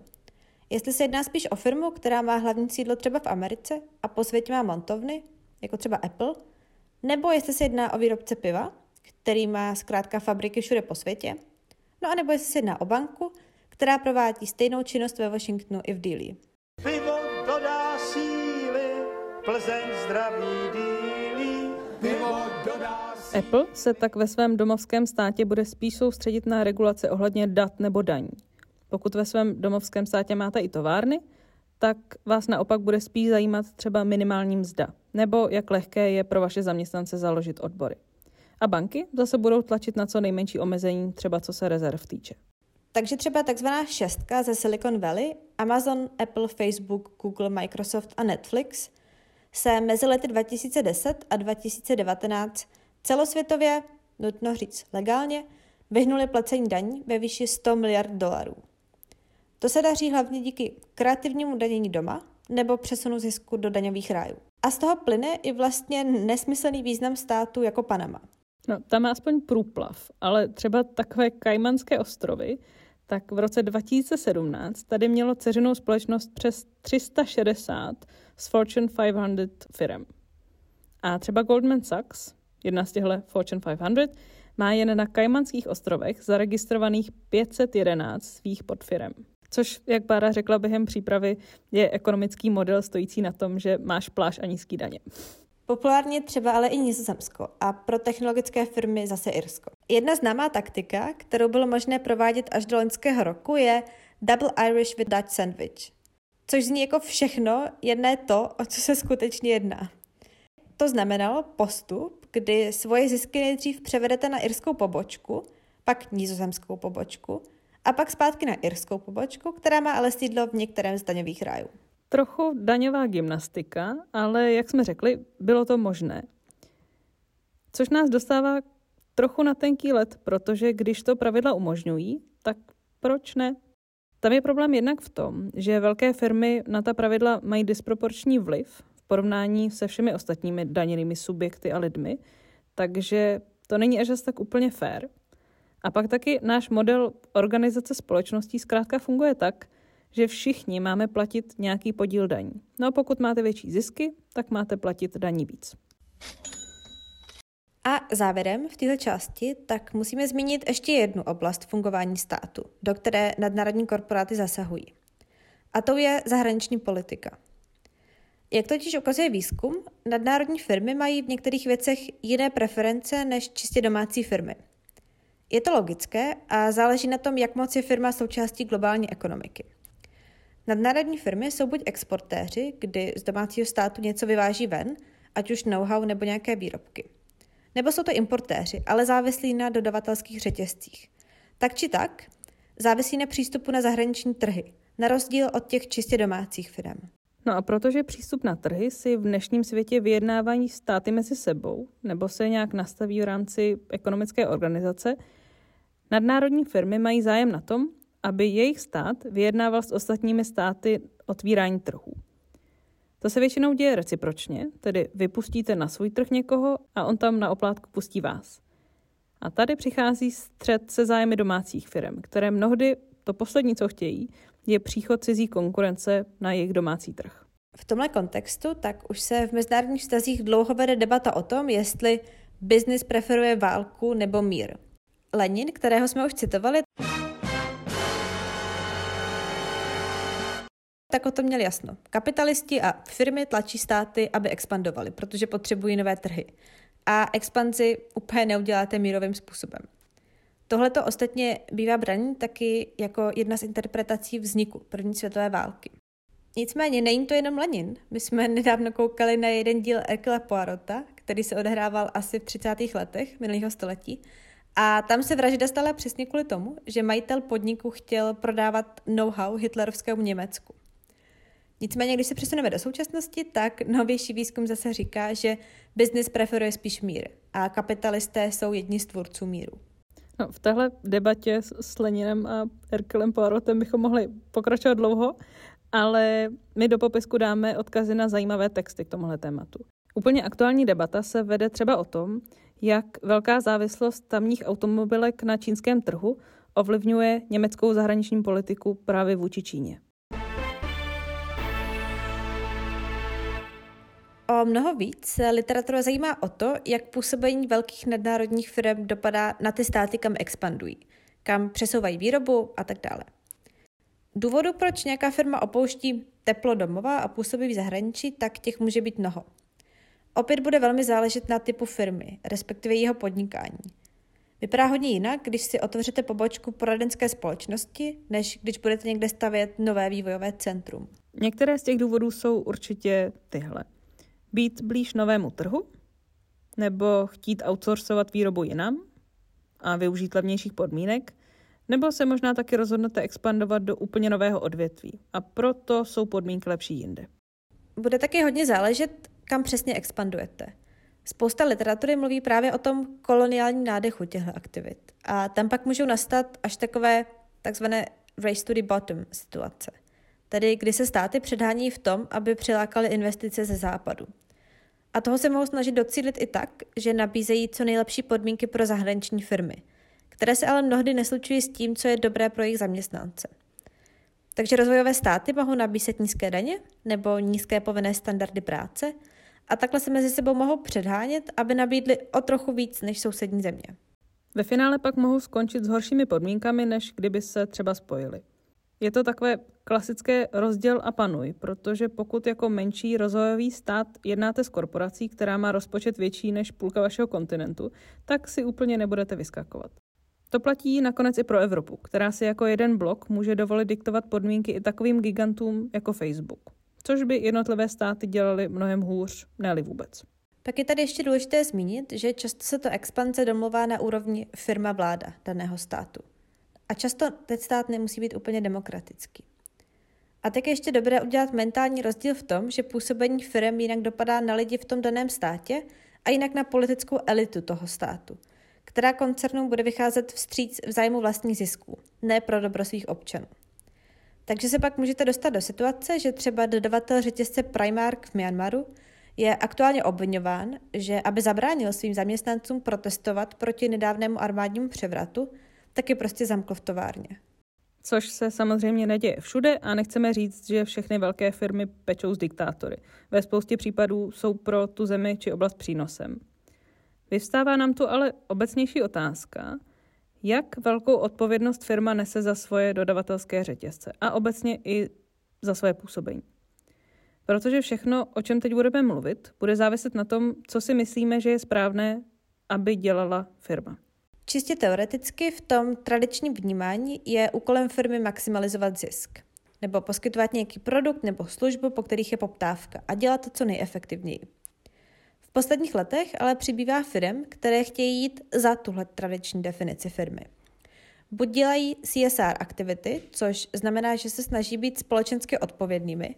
Speaker 2: Jestli se jedná spíš o firmu, která má hlavní sídlo třeba v Americe a po světě má montovny, jako třeba Apple, nebo jestli se jedná o výrobce piva, který má zkrátka fabriky všude po světě, no a nebo jestli se jedná o banku, která provádí stejnou činnost ve Washingtonu i v Dili. Pivo dodá síly,
Speaker 1: Plzeň zdraví dílí. Apple se tak ve svém domovském státě bude spíš soustředit na regulace ohledně dat nebo daní. Pokud ve svém domovském státě máte i továrny, tak vás naopak bude spíš zajímat třeba minimální mzda, nebo jak lehké je pro vaše zaměstnance založit odbory. A banky zase budou tlačit na co nejmenší omezení, třeba co se rezerv týče.
Speaker 2: Takže třeba takzvaná šestka ze Silicon Valley, Amazon, Apple, Facebook, Google, Microsoft a Netflix se mezi lety 2010 a 2019 celosvětově, nutno říct legálně, vyhnuli placení daní ve výši 100 miliard dolarů. To se daří hlavně díky kreativnímu danění doma nebo přesunu zisku do daňových rájů. A z toho plyne i vlastně nesmyslný význam státu jako Panama.
Speaker 1: No, tam má aspoň průplav, ale třeba takové Kajmanské ostrovy, tak v roce 2017 tady mělo ceřinou společnost přes 360 z Fortune 500 firm. A třeba Goldman Sachs, jedna z těchto Fortune 500, má jen na Kajmanských ostrovech zaregistrovaných 511 svých podfirem. Což, jak Bára řekla během přípravy, je ekonomický model stojící na tom, že máš pláž a nízký daně.
Speaker 2: Populárně třeba ale i Nizozemsko a pro technologické firmy zase Irsko. Jedna známá taktika, kterou bylo možné provádět až do loňského roku, je Double Irish with Dutch Sandwich. Což zní jako všechno, jedné to, o co se skutečně jedná. To znamenalo postup, kdy svoje zisky nejdřív převedete na irskou pobočku, pak nizozemskou pobočku a pak zpátky na irskou pobočku, která má ale sídlo v některém z daňových rájů
Speaker 1: trochu daňová gymnastika, ale jak jsme řekli, bylo to možné. Což nás dostává trochu na tenký let, protože když to pravidla umožňují, tak proč ne? Tam je problém jednak v tom, že velké firmy na ta pravidla mají disproporční vliv porovnání se všemi ostatními daněnými subjekty a lidmi, takže to není až tak úplně fair. A pak taky náš model organizace společností zkrátka funguje tak, že všichni máme platit nějaký podíl daní. No a pokud máte větší zisky, tak máte platit daní víc.
Speaker 2: A závěrem v této části tak musíme zmínit ještě jednu oblast fungování státu, do které nadnárodní korporáty zasahují. A to je zahraniční politika. Jak totiž ukazuje výzkum, nadnárodní firmy mají v některých věcech jiné preference než čistě domácí firmy. Je to logické a záleží na tom, jak moc je firma součástí globální ekonomiky. Nadnárodní firmy jsou buď exportéři, kdy z domácího státu něco vyváží ven, ať už know-how nebo nějaké výrobky. Nebo jsou to importéři, ale závislí na dodavatelských řetězcích. Tak či tak, závisí na přístupu na zahraniční trhy, na rozdíl od těch čistě domácích firm.
Speaker 1: No a protože přístup na trhy si v dnešním světě vyjednávají státy mezi sebou nebo se nějak nastaví v rámci ekonomické organizace, nadnárodní firmy mají zájem na tom, aby jejich stát vyjednával s ostatními státy otvírání trhů. To se většinou děje recipročně, tedy vypustíte na svůj trh někoho a on tam na oplátku pustí vás. A tady přichází střed se zájmy domácích firm, které mnohdy to poslední, co chtějí, je příchod cizí konkurence na jejich domácí trh.
Speaker 2: V tomhle kontextu tak už se v mezinárodních vztazích dlouho vede debata o tom, jestli biznis preferuje válku nebo mír. Lenin, kterého jsme už citovali, tak o tom měli jasno. Kapitalisti a firmy tlačí státy, aby expandovali, protože potřebují nové trhy. a expanzi úplně neuděláte mírovým způsobem. Tohle to ostatně bývá braní taky jako jedna z interpretací vzniku první světové války. Nicméně není to jenom Lenin. My jsme nedávno koukali na jeden díl Erkela Poirota, který se odehrával asi v 30. letech minulého století. A tam se vražda stala přesně kvůli tomu, že majitel podniku chtěl prodávat know-how hitlerovskému Německu. Nicméně, když se přesuneme do současnosti, tak novější výzkum zase říká, že biznis preferuje spíš mír a kapitalisté jsou jedni z tvůrců míru.
Speaker 1: V téhle debatě s Leninem a Erkelem Poirotem bychom mohli pokračovat dlouho, ale my do popisku dáme odkazy na zajímavé texty k tomuhle tématu. Úplně aktuální debata se vede třeba o tom, jak velká závislost tamních automobilek na čínském trhu ovlivňuje německou zahraniční politiku právě vůči Číně.
Speaker 2: O mnoho víc literatura zajímá o to, jak působení velkých nadnárodních firm dopadá na ty státy, kam expandují, kam přesouvají výrobu a tak dále. Důvodu, proč nějaká firma opouští teplo domova a působí v zahraničí, tak těch může být mnoho. Opět bude velmi záležet na typu firmy, respektive jeho podnikání. Vypadá hodně jinak, když si otevřete pobočku poradenské společnosti, než když budete někde stavět nové vývojové centrum.
Speaker 1: Některé z těch důvodů jsou určitě tyhle. Být blíž novému trhu, nebo chtít outsourcovat výrobu jinam a využít levnějších podmínek, nebo se možná taky rozhodnete expandovat do úplně nového odvětví a proto jsou podmínky lepší jinde.
Speaker 2: Bude taky hodně záležet, kam přesně expandujete. Spousta literatury mluví právě o tom koloniálním nádechu těchto aktivit. A tam pak můžou nastat až takové takzvané race to the bottom situace. Tedy kdy se státy předhání v tom, aby přilákali investice ze západu. A toho se mohou snažit docílit i tak, že nabízejí co nejlepší podmínky pro zahraniční firmy, které se ale mnohdy neslučují s tím, co je dobré pro jejich zaměstnance. Takže rozvojové státy mohou nabízet nízké daně nebo nízké povinné standardy práce a takhle se mezi sebou mohou předhánět, aby nabídli o trochu víc než sousední země.
Speaker 1: Ve finále pak mohou skončit s horšími podmínkami, než kdyby se třeba spojili. Je to takové klasické rozděl a panuj, protože pokud jako menší rozvojový stát jednáte s korporací, která má rozpočet větší než půlka vašeho kontinentu, tak si úplně nebudete vyskakovat. To platí nakonec i pro Evropu, která si jako jeden blok může dovolit diktovat podmínky i takovým gigantům jako Facebook, což by jednotlivé státy dělaly mnohem hůř, ne vůbec.
Speaker 2: Pak je tady ještě důležité zmínit, že často se to expanze domluvá na úrovni firma-vláda daného státu. A často ten stát nemusí být úplně demokratický. A tak je ještě dobré udělat mentální rozdíl v tom, že působení firm jinak dopadá na lidi v tom daném státě a jinak na politickou elitu toho státu – která koncernům bude vycházet vstříc v zájmu vlastních zisků, ne pro dobro svých občanů. Takže se pak můžete dostat do situace, že třeba dodavatel řetězce Primark v Myanmaru je aktuálně obvinován, že aby zabránil svým zaměstnancům protestovat proti nedávnému armádnímu převratu, tak je prostě zamkl v továrně.
Speaker 1: Což se samozřejmě neděje všude a nechceme říct, že všechny velké firmy pečou z diktátory. Ve spoustě případů jsou pro tu zemi či oblast přínosem. Vyvstává nám tu ale obecnější otázka, jak velkou odpovědnost firma nese za svoje dodavatelské řetězce a obecně i za svoje působení. Protože všechno, o čem teď budeme mluvit, bude záviset na tom, co si myslíme, že je správné, aby dělala firma.
Speaker 2: Čistě teoreticky v tom tradičním vnímání je úkolem firmy maximalizovat zisk, nebo poskytovat nějaký produkt nebo službu, po kterých je poptávka a dělat to co nejefektivněji posledních letech ale přibývá firm, které chtějí jít za tuhle tradiční definici firmy. Buď dělají CSR aktivity, což znamená, že se snaží být společensky odpovědnými,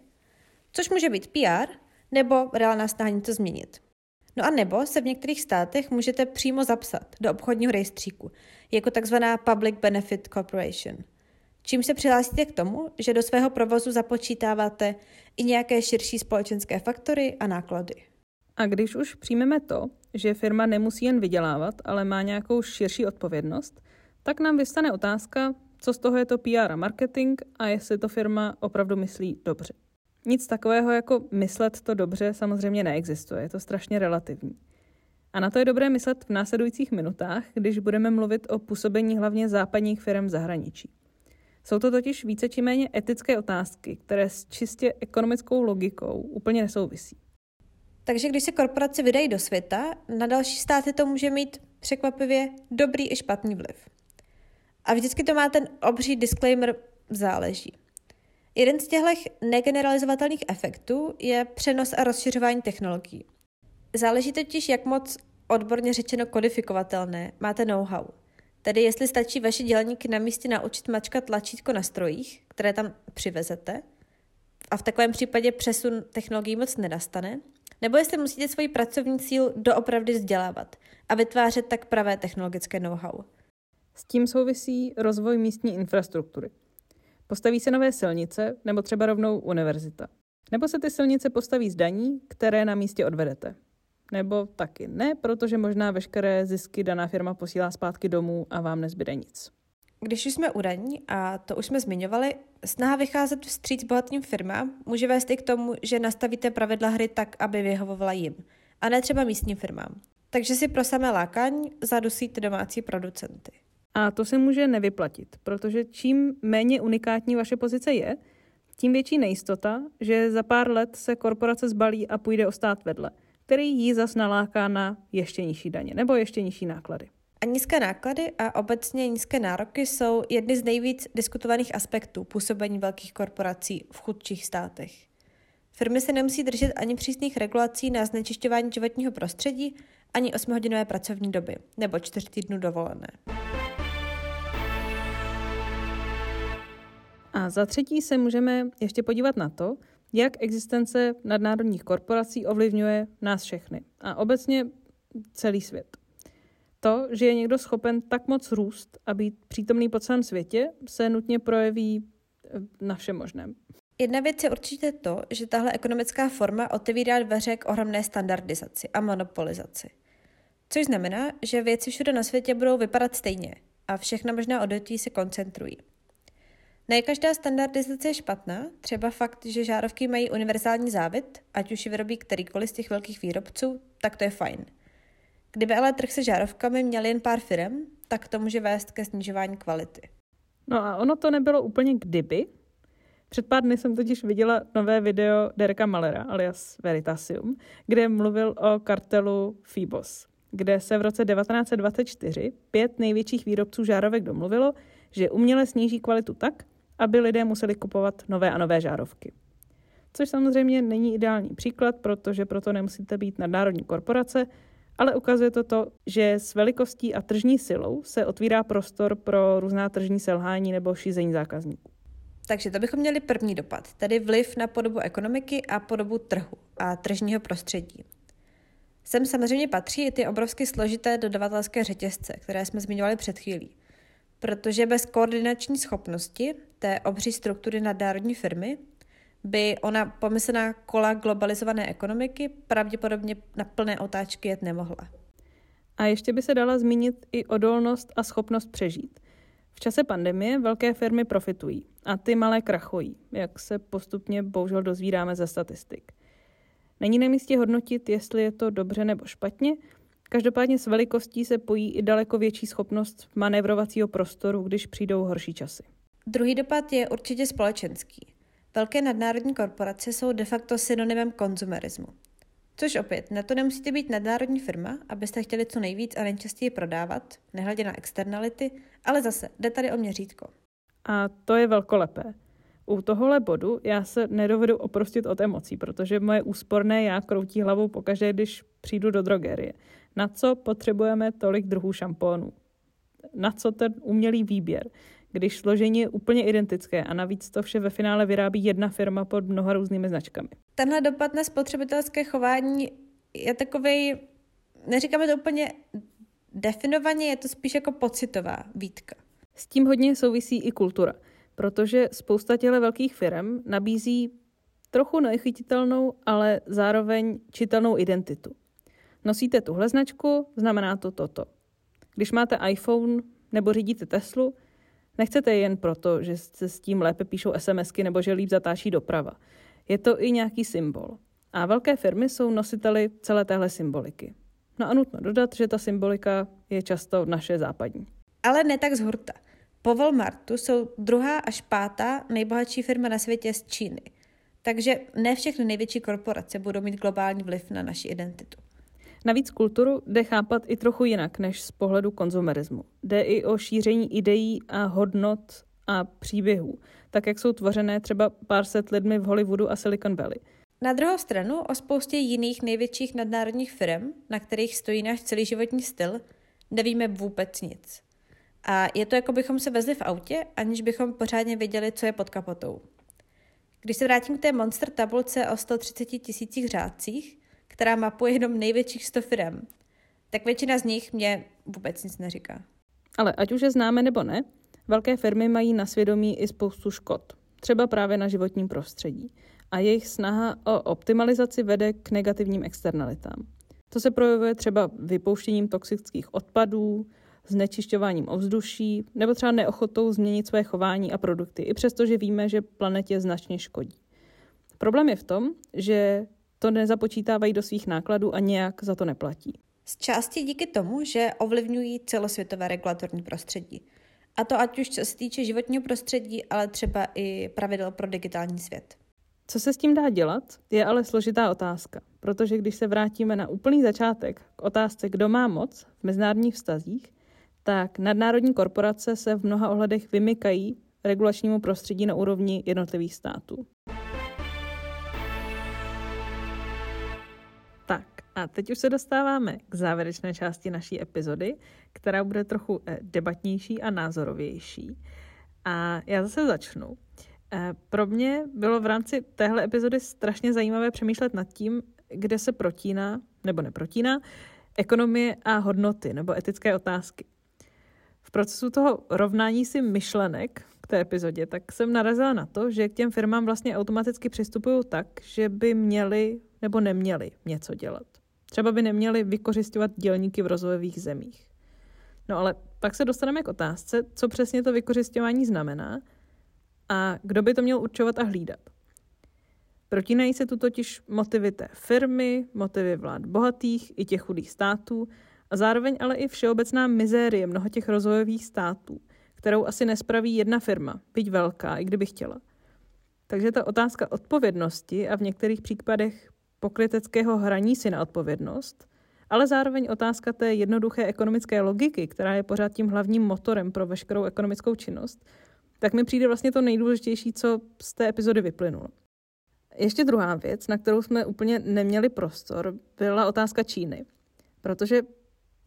Speaker 2: což může být PR, nebo reálná snaha něco změnit. No a nebo se v některých státech můžete přímo zapsat do obchodního rejstříku, jako takzvaná Public Benefit Corporation. Čím se přihlásíte k tomu, že do svého provozu započítáváte i nějaké širší společenské faktory a náklady.
Speaker 1: A když už přijmeme to, že firma nemusí jen vydělávat, ale má nějakou širší odpovědnost, tak nám vystane otázka, co z toho je to PR a marketing a jestli to firma opravdu myslí dobře. Nic takového jako myslet to dobře samozřejmě neexistuje, je to strašně relativní. A na to je dobré myslet v následujících minutách, když budeme mluvit o působení hlavně západních firm v zahraničí. Jsou to totiž více či méně etické otázky, které s čistě ekonomickou logikou úplně nesouvisí.
Speaker 2: Takže když se korporace vydají do světa, na další státy to může mít překvapivě dobrý i špatný vliv. A vždycky to má ten obří disclaimer záleží. Jeden z těchto negeneralizovatelných efektů je přenos a rozšiřování technologií. Záleží totiž, jak moc odborně řečeno kodifikovatelné máte know-how. Tedy jestli stačí vaše dělníky na místě naučit mačkat tlačítko na strojích, které tam přivezete, a v takovém případě přesun technologií moc nedastane, nebo jestli musíte svoji pracovní sílu doopravdy vzdělávat a vytvářet tak pravé technologické know-how.
Speaker 1: S tím souvisí rozvoj místní infrastruktury. Postaví se nové silnice nebo třeba rovnou univerzita. Nebo se ty silnice postaví z daní, které na místě odvedete. Nebo taky ne, protože možná veškeré zisky daná firma posílá zpátky domů a vám nezbyde nic.
Speaker 2: Když už jsme u daní, a to už jsme zmiňovali, snaha vycházet vstříc bohatým firmám může vést i k tomu, že nastavíte pravidla hry tak, aby vyhovovala jim, a ne třeba místním firmám. Takže si pro samé lákání zadusíte domácí producenty.
Speaker 1: A to se může nevyplatit, protože čím méně unikátní vaše pozice je, tím větší nejistota, že za pár let se korporace zbalí a půjde o stát vedle, který jí zas naláká na ještě nižší daně nebo ještě nižší náklady.
Speaker 2: A nízké náklady a obecně nízké nároky jsou jedny z nejvíc diskutovaných aspektů působení velkých korporací v chudších státech. Firmy se nemusí držet ani přísných regulací na znečišťování životního prostředí, ani 8-hodinové pracovní doby nebo 4 týdnů dovolené.
Speaker 1: A za třetí se můžeme ještě podívat na to, jak existence nadnárodních korporací ovlivňuje nás všechny a obecně celý svět. To, že je někdo schopen tak moc růst a být přítomný po celém světě, se nutně projeví eh, na všem možném.
Speaker 2: Jedna věc je určitě to, že tahle ekonomická forma otevírá dveře k ohromné standardizaci a monopolizaci. Což znamená, že věci všude na světě budou vypadat stejně a všechna možná odvětví se koncentrují. Ne každá standardizace je špatná, třeba fakt, že žárovky mají univerzální závit, ať už ji vyrobí kterýkoliv z těch velkých výrobců, tak to je fajn. Kdyby ale trh se žárovkami měl jen pár firm, tak to může vést ke snižování kvality.
Speaker 1: No a ono to nebylo úplně kdyby. Před pár dny jsem totiž viděla nové video Dereka Malera, alias Veritasium, kde mluvil o kartelu Phoebos, kde se v roce 1924 pět největších výrobců žárovek domluvilo, že uměle sníží kvalitu tak, aby lidé museli kupovat nové a nové žárovky. Což samozřejmě není ideální příklad, protože proto nemusíte být nadnárodní korporace, ale ukazuje to to, že s velikostí a tržní silou se otvírá prostor pro různá tržní selhání nebo šízení zákazníků.
Speaker 2: Takže to bychom měli první dopad, tedy vliv na podobu ekonomiky a podobu trhu a tržního prostředí. Sem samozřejmě patří i ty obrovsky složité dodavatelské řetězce, které jsme zmiňovali před chvílí. Protože bez koordinační schopnosti té obří struktury nadnárodní firmy by ona pomyslená kola globalizované ekonomiky pravděpodobně na plné otáčky jet nemohla.
Speaker 1: A ještě by se dala zmínit i odolnost a schopnost přežít. V čase pandemie velké firmy profitují a ty malé krachují, jak se postupně bohužel dozvídáme ze statistik. Není na místě hodnotit, jestli je to dobře nebo špatně, každopádně s velikostí se pojí i daleko větší schopnost manévrovacího prostoru, když přijdou horší časy.
Speaker 2: Druhý dopad je určitě společenský. Velké nadnárodní korporace jsou de facto synonymem konzumerismu. Což opět, na to nemusíte být nadnárodní firma, abyste chtěli co nejvíc a nejčastěji prodávat, nehledě na externality, ale zase, jde tady o měřítko.
Speaker 1: A to je velkolepé. U tohohle bodu já se nedovedu oprostit od emocí, protože moje úsporné já kroutí hlavou pokaždé, když přijdu do drogerie. Na co potřebujeme tolik druhů šampónů? Na co ten umělý výběr? když složení je úplně identické a navíc to vše ve finále vyrábí jedna firma pod mnoha různými značkami.
Speaker 2: Tenhle dopad na spotřebitelské chování je takový, neříkáme to úplně definovaně, je to spíš jako pocitová výtka.
Speaker 1: S tím hodně souvisí i kultura, protože spousta těle velkých firm nabízí trochu nechytitelnou, ale zároveň čitelnou identitu. Nosíte tuhle značku, znamená to toto. Když máte iPhone nebo řídíte Teslu, Nechcete jen proto, že se s tím lépe píšou SMSky nebo že líp zatáčí doprava. Je to i nějaký symbol. A velké firmy jsou nositeli celé téhle symboliky. No a nutno dodat, že ta symbolika je často naše západní.
Speaker 2: Ale ne tak z hurta. Po Walmartu jsou druhá až pátá nejbohatší firma na světě z Číny. Takže ne všechny největší korporace budou mít globální vliv na naši identitu.
Speaker 1: Navíc kulturu jde chápat i trochu jinak než z pohledu konzumerismu. Jde i o šíření ideí a hodnot a příběhů, tak jak jsou tvořené třeba pár set lidmi v Hollywoodu a Silicon Valley.
Speaker 2: Na druhou stranu o spoustě jiných největších nadnárodních firm, na kterých stojí náš celý životní styl, nevíme vůbec nic. A je to jako bychom se vezli v autě, aniž bychom pořádně věděli, co je pod kapotou. Když se vrátím k té monster tabulce o 130 tisících řádcích, která mapuje jenom největších 100 firm, tak většina z nich mě vůbec nic neříká.
Speaker 1: Ale ať už je známe nebo ne, velké firmy mají na svědomí i spoustu škod, třeba právě na životním prostředí. A jejich snaha o optimalizaci vede k negativním externalitám. To se projevuje třeba vypouštěním toxických odpadů, znečišťováním ovzduší nebo třeba neochotou změnit své chování a produkty, i přesto, že víme, že planetě značně škodí. Problém je v tom, že to nezapočítávají do svých nákladů a nějak za to neplatí.
Speaker 2: Z části díky tomu, že ovlivňují celosvětové regulatorní prostředí. A to ať už co se týče životního prostředí, ale třeba i pravidel pro digitální svět.
Speaker 1: Co se s tím dá dělat, je ale složitá otázka, protože když se vrátíme na úplný začátek k otázce, kdo má moc v mezinárodních vztazích, tak nadnárodní korporace se v mnoha ohledech vymykají regulačnímu prostředí na úrovni jednotlivých států. A teď už se dostáváme k závěrečné části naší epizody, která bude trochu eh, debatnější a názorovější. A já zase začnu. Eh, pro mě bylo v rámci téhle epizody strašně zajímavé přemýšlet nad tím, kde se protíná, nebo neprotíná, ekonomie a hodnoty nebo etické otázky. V procesu toho rovnání si myšlenek k té epizodě, tak jsem narazila na to, že k těm firmám vlastně automaticky přistupují tak, že by měli nebo neměli něco dělat. Třeba by neměli vykořišťovat dělníky v rozvojových zemích. No ale pak se dostaneme k otázce, co přesně to vykořišťování znamená a kdo by to měl určovat a hlídat. Protínají se tu totiž motivy té firmy, motivy vlád bohatých i těch chudých států a zároveň ale i všeobecná mizérie mnoha těch rozvojových států, kterou asi nespraví jedna firma, byť velká, i kdyby chtěla. Takže ta otázka odpovědnosti a v některých případech pokryteckého hraní si na odpovědnost, ale zároveň otázka té jednoduché ekonomické logiky, která je pořád tím hlavním motorem pro veškerou ekonomickou činnost, tak mi přijde vlastně to nejdůležitější, co z té epizody vyplynulo. Ještě druhá věc, na kterou jsme úplně neměli prostor, byla otázka Číny. Protože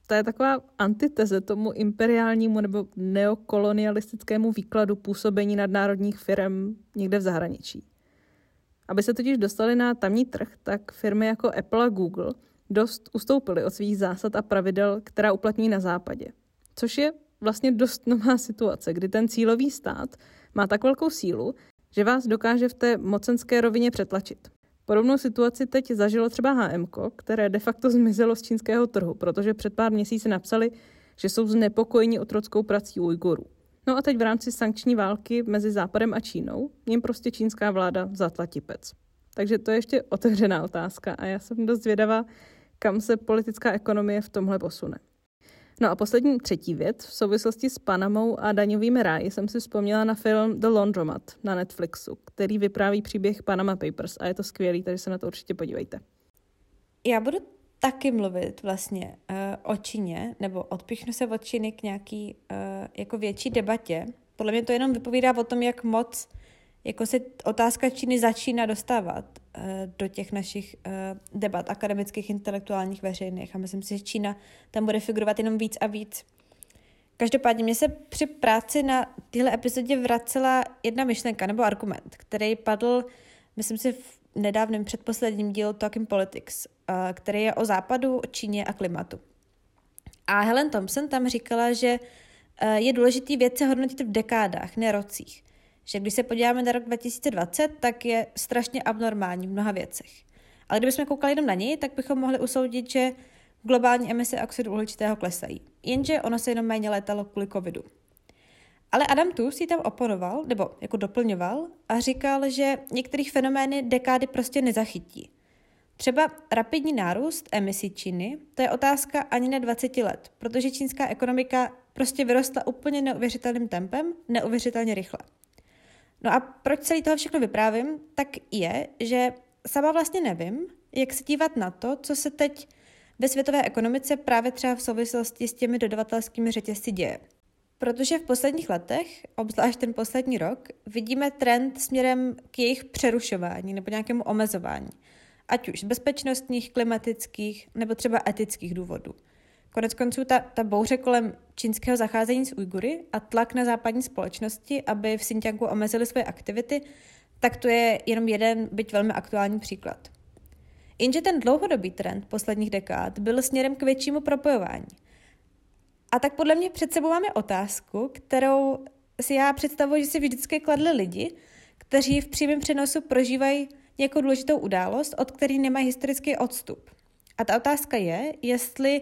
Speaker 1: to je taková antiteze tomu imperiálnímu nebo neokolonialistickému výkladu působení nadnárodních firm někde v zahraničí. Aby se totiž dostali na tamní trh, tak firmy jako Apple a Google dost ustoupily od svých zásad a pravidel, která uplatní na západě. Což je vlastně dost nová situace, kdy ten cílový stát má tak velkou sílu, že vás dokáže v té mocenské rovině přetlačit. Podobnou situaci teď zažilo třeba HM, které de facto zmizelo z čínského trhu, protože před pár měsíci napsali, že jsou znepokojeni otrockou prací Ujgurů. No a teď v rámci sankční války mezi Západem a Čínou jim prostě čínská vláda zatla tipec. Takže to je ještě otevřená otázka a já jsem dost zvědavá, kam se politická ekonomie v tomhle posune. No a poslední třetí věc, v souvislosti s Panamou a daňovými ráji jsem si vzpomněla na film The Laundromat na Netflixu, který vypráví příběh Panama Papers a je to skvělý, takže se na to určitě podívejte.
Speaker 2: Já budu taky mluvit vlastně uh, o Číně, nebo odpichnu se od Číny k nějaký uh, jako větší debatě. Podle mě to jenom vypovídá o tom, jak moc jako se otázka Číny začíná dostávat uh, do těch našich uh, debat akademických, intelektuálních, veřejných. A myslím si, že Čína tam bude figurovat jenom víc a víc. Každopádně mě se při práci na téhle epizodě vracela jedna myšlenka nebo argument, který padl, myslím si, v nedávném předposledním dílu Talking Politics, uh, který je o západu, Číně a klimatu. A Helen Thompson tam říkala, že uh, je důležitý věci hodnotit v dekádách, ne rocích že když se podíváme na rok 2020, tak je strašně abnormální v mnoha věcech. Ale kdybychom koukali jenom na něj, tak bychom mohli usoudit, že globální emise oxidu uhličitého klesají. Jenže ono se jenom méně létalo kvůli covidu. Ale Adam Tu si tam oponoval, nebo jako doplňoval, a říkal, že některých fenomény dekády prostě nezachytí. Třeba rapidní nárůst emisí Číny, to je otázka ani na 20 let, protože čínská ekonomika prostě vyrostla úplně neuvěřitelným tempem, neuvěřitelně rychle. No a proč celý toho všechno vyprávím, tak je, že sama vlastně nevím, jak se dívat na to, co se teď ve světové ekonomice právě třeba v souvislosti s těmi dodavatelskými řetězci děje. Protože v posledních letech, obzvlášť ten poslední rok, vidíme trend směrem k jejich přerušování nebo nějakému omezování. Ať už z bezpečnostních, klimatických nebo třeba etických důvodů. Konec konců ta, ta bouře kolem čínského zacházení s Ujgury a tlak na západní společnosti, aby v Xinjiangu omezili své aktivity, tak to je jenom jeden, byť velmi aktuální příklad. Jenže ten dlouhodobý trend posledních dekád byl směrem k většímu propojování. A tak podle mě před sebou máme otázku, kterou si já představuji, že si vždycky kladli lidi, kteří v přímém přenosu prožívají nějakou důležitou událost, od které nemají historický odstup. A ta otázka je, jestli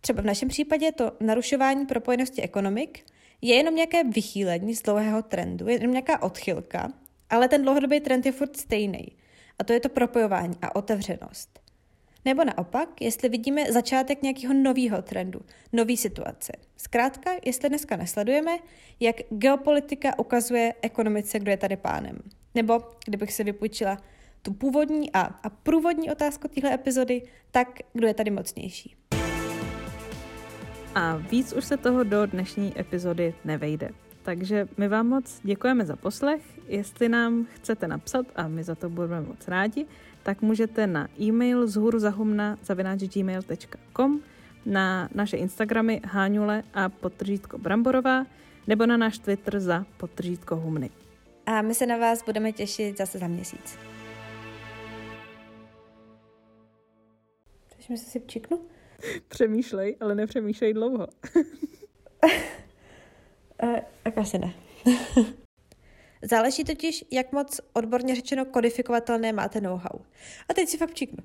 Speaker 2: třeba v našem případě to narušování propojenosti ekonomik je jenom nějaké vychýlení z dlouhého trendu, je jenom nějaká odchylka, ale ten dlouhodobý trend je furt stejný. A to je to propojování a otevřenost. Nebo naopak, jestli vidíme začátek nějakého nového trendu, nový situace. Zkrátka, jestli dneska nesledujeme, jak geopolitika ukazuje ekonomice, kdo je tady pánem. Nebo, kdybych se vypůjčila tu původní a, a průvodní otázku téhle epizody, tak kdo je tady mocnější.
Speaker 1: A víc už se toho do dnešní epizody nevejde. Takže my vám moc děkujeme za poslech. Jestli nám chcete napsat, a my za to budeme moc rádi, tak můžete na e-mail zhuruzahumna gmail.com, na naše Instagramy Háňule a potržítko Bramborová, nebo na náš Twitter za potržítko Humny.
Speaker 2: A my se na vás budeme těšit zase za měsíc. Takže se si včiknu?
Speaker 1: Přemýšlej, ale nepřemýšlej dlouho.
Speaker 2: uh, tak asi ne. Záleží totiž, jak moc odborně řečeno kodifikovatelné máte know-how. A teď si fakt číknu.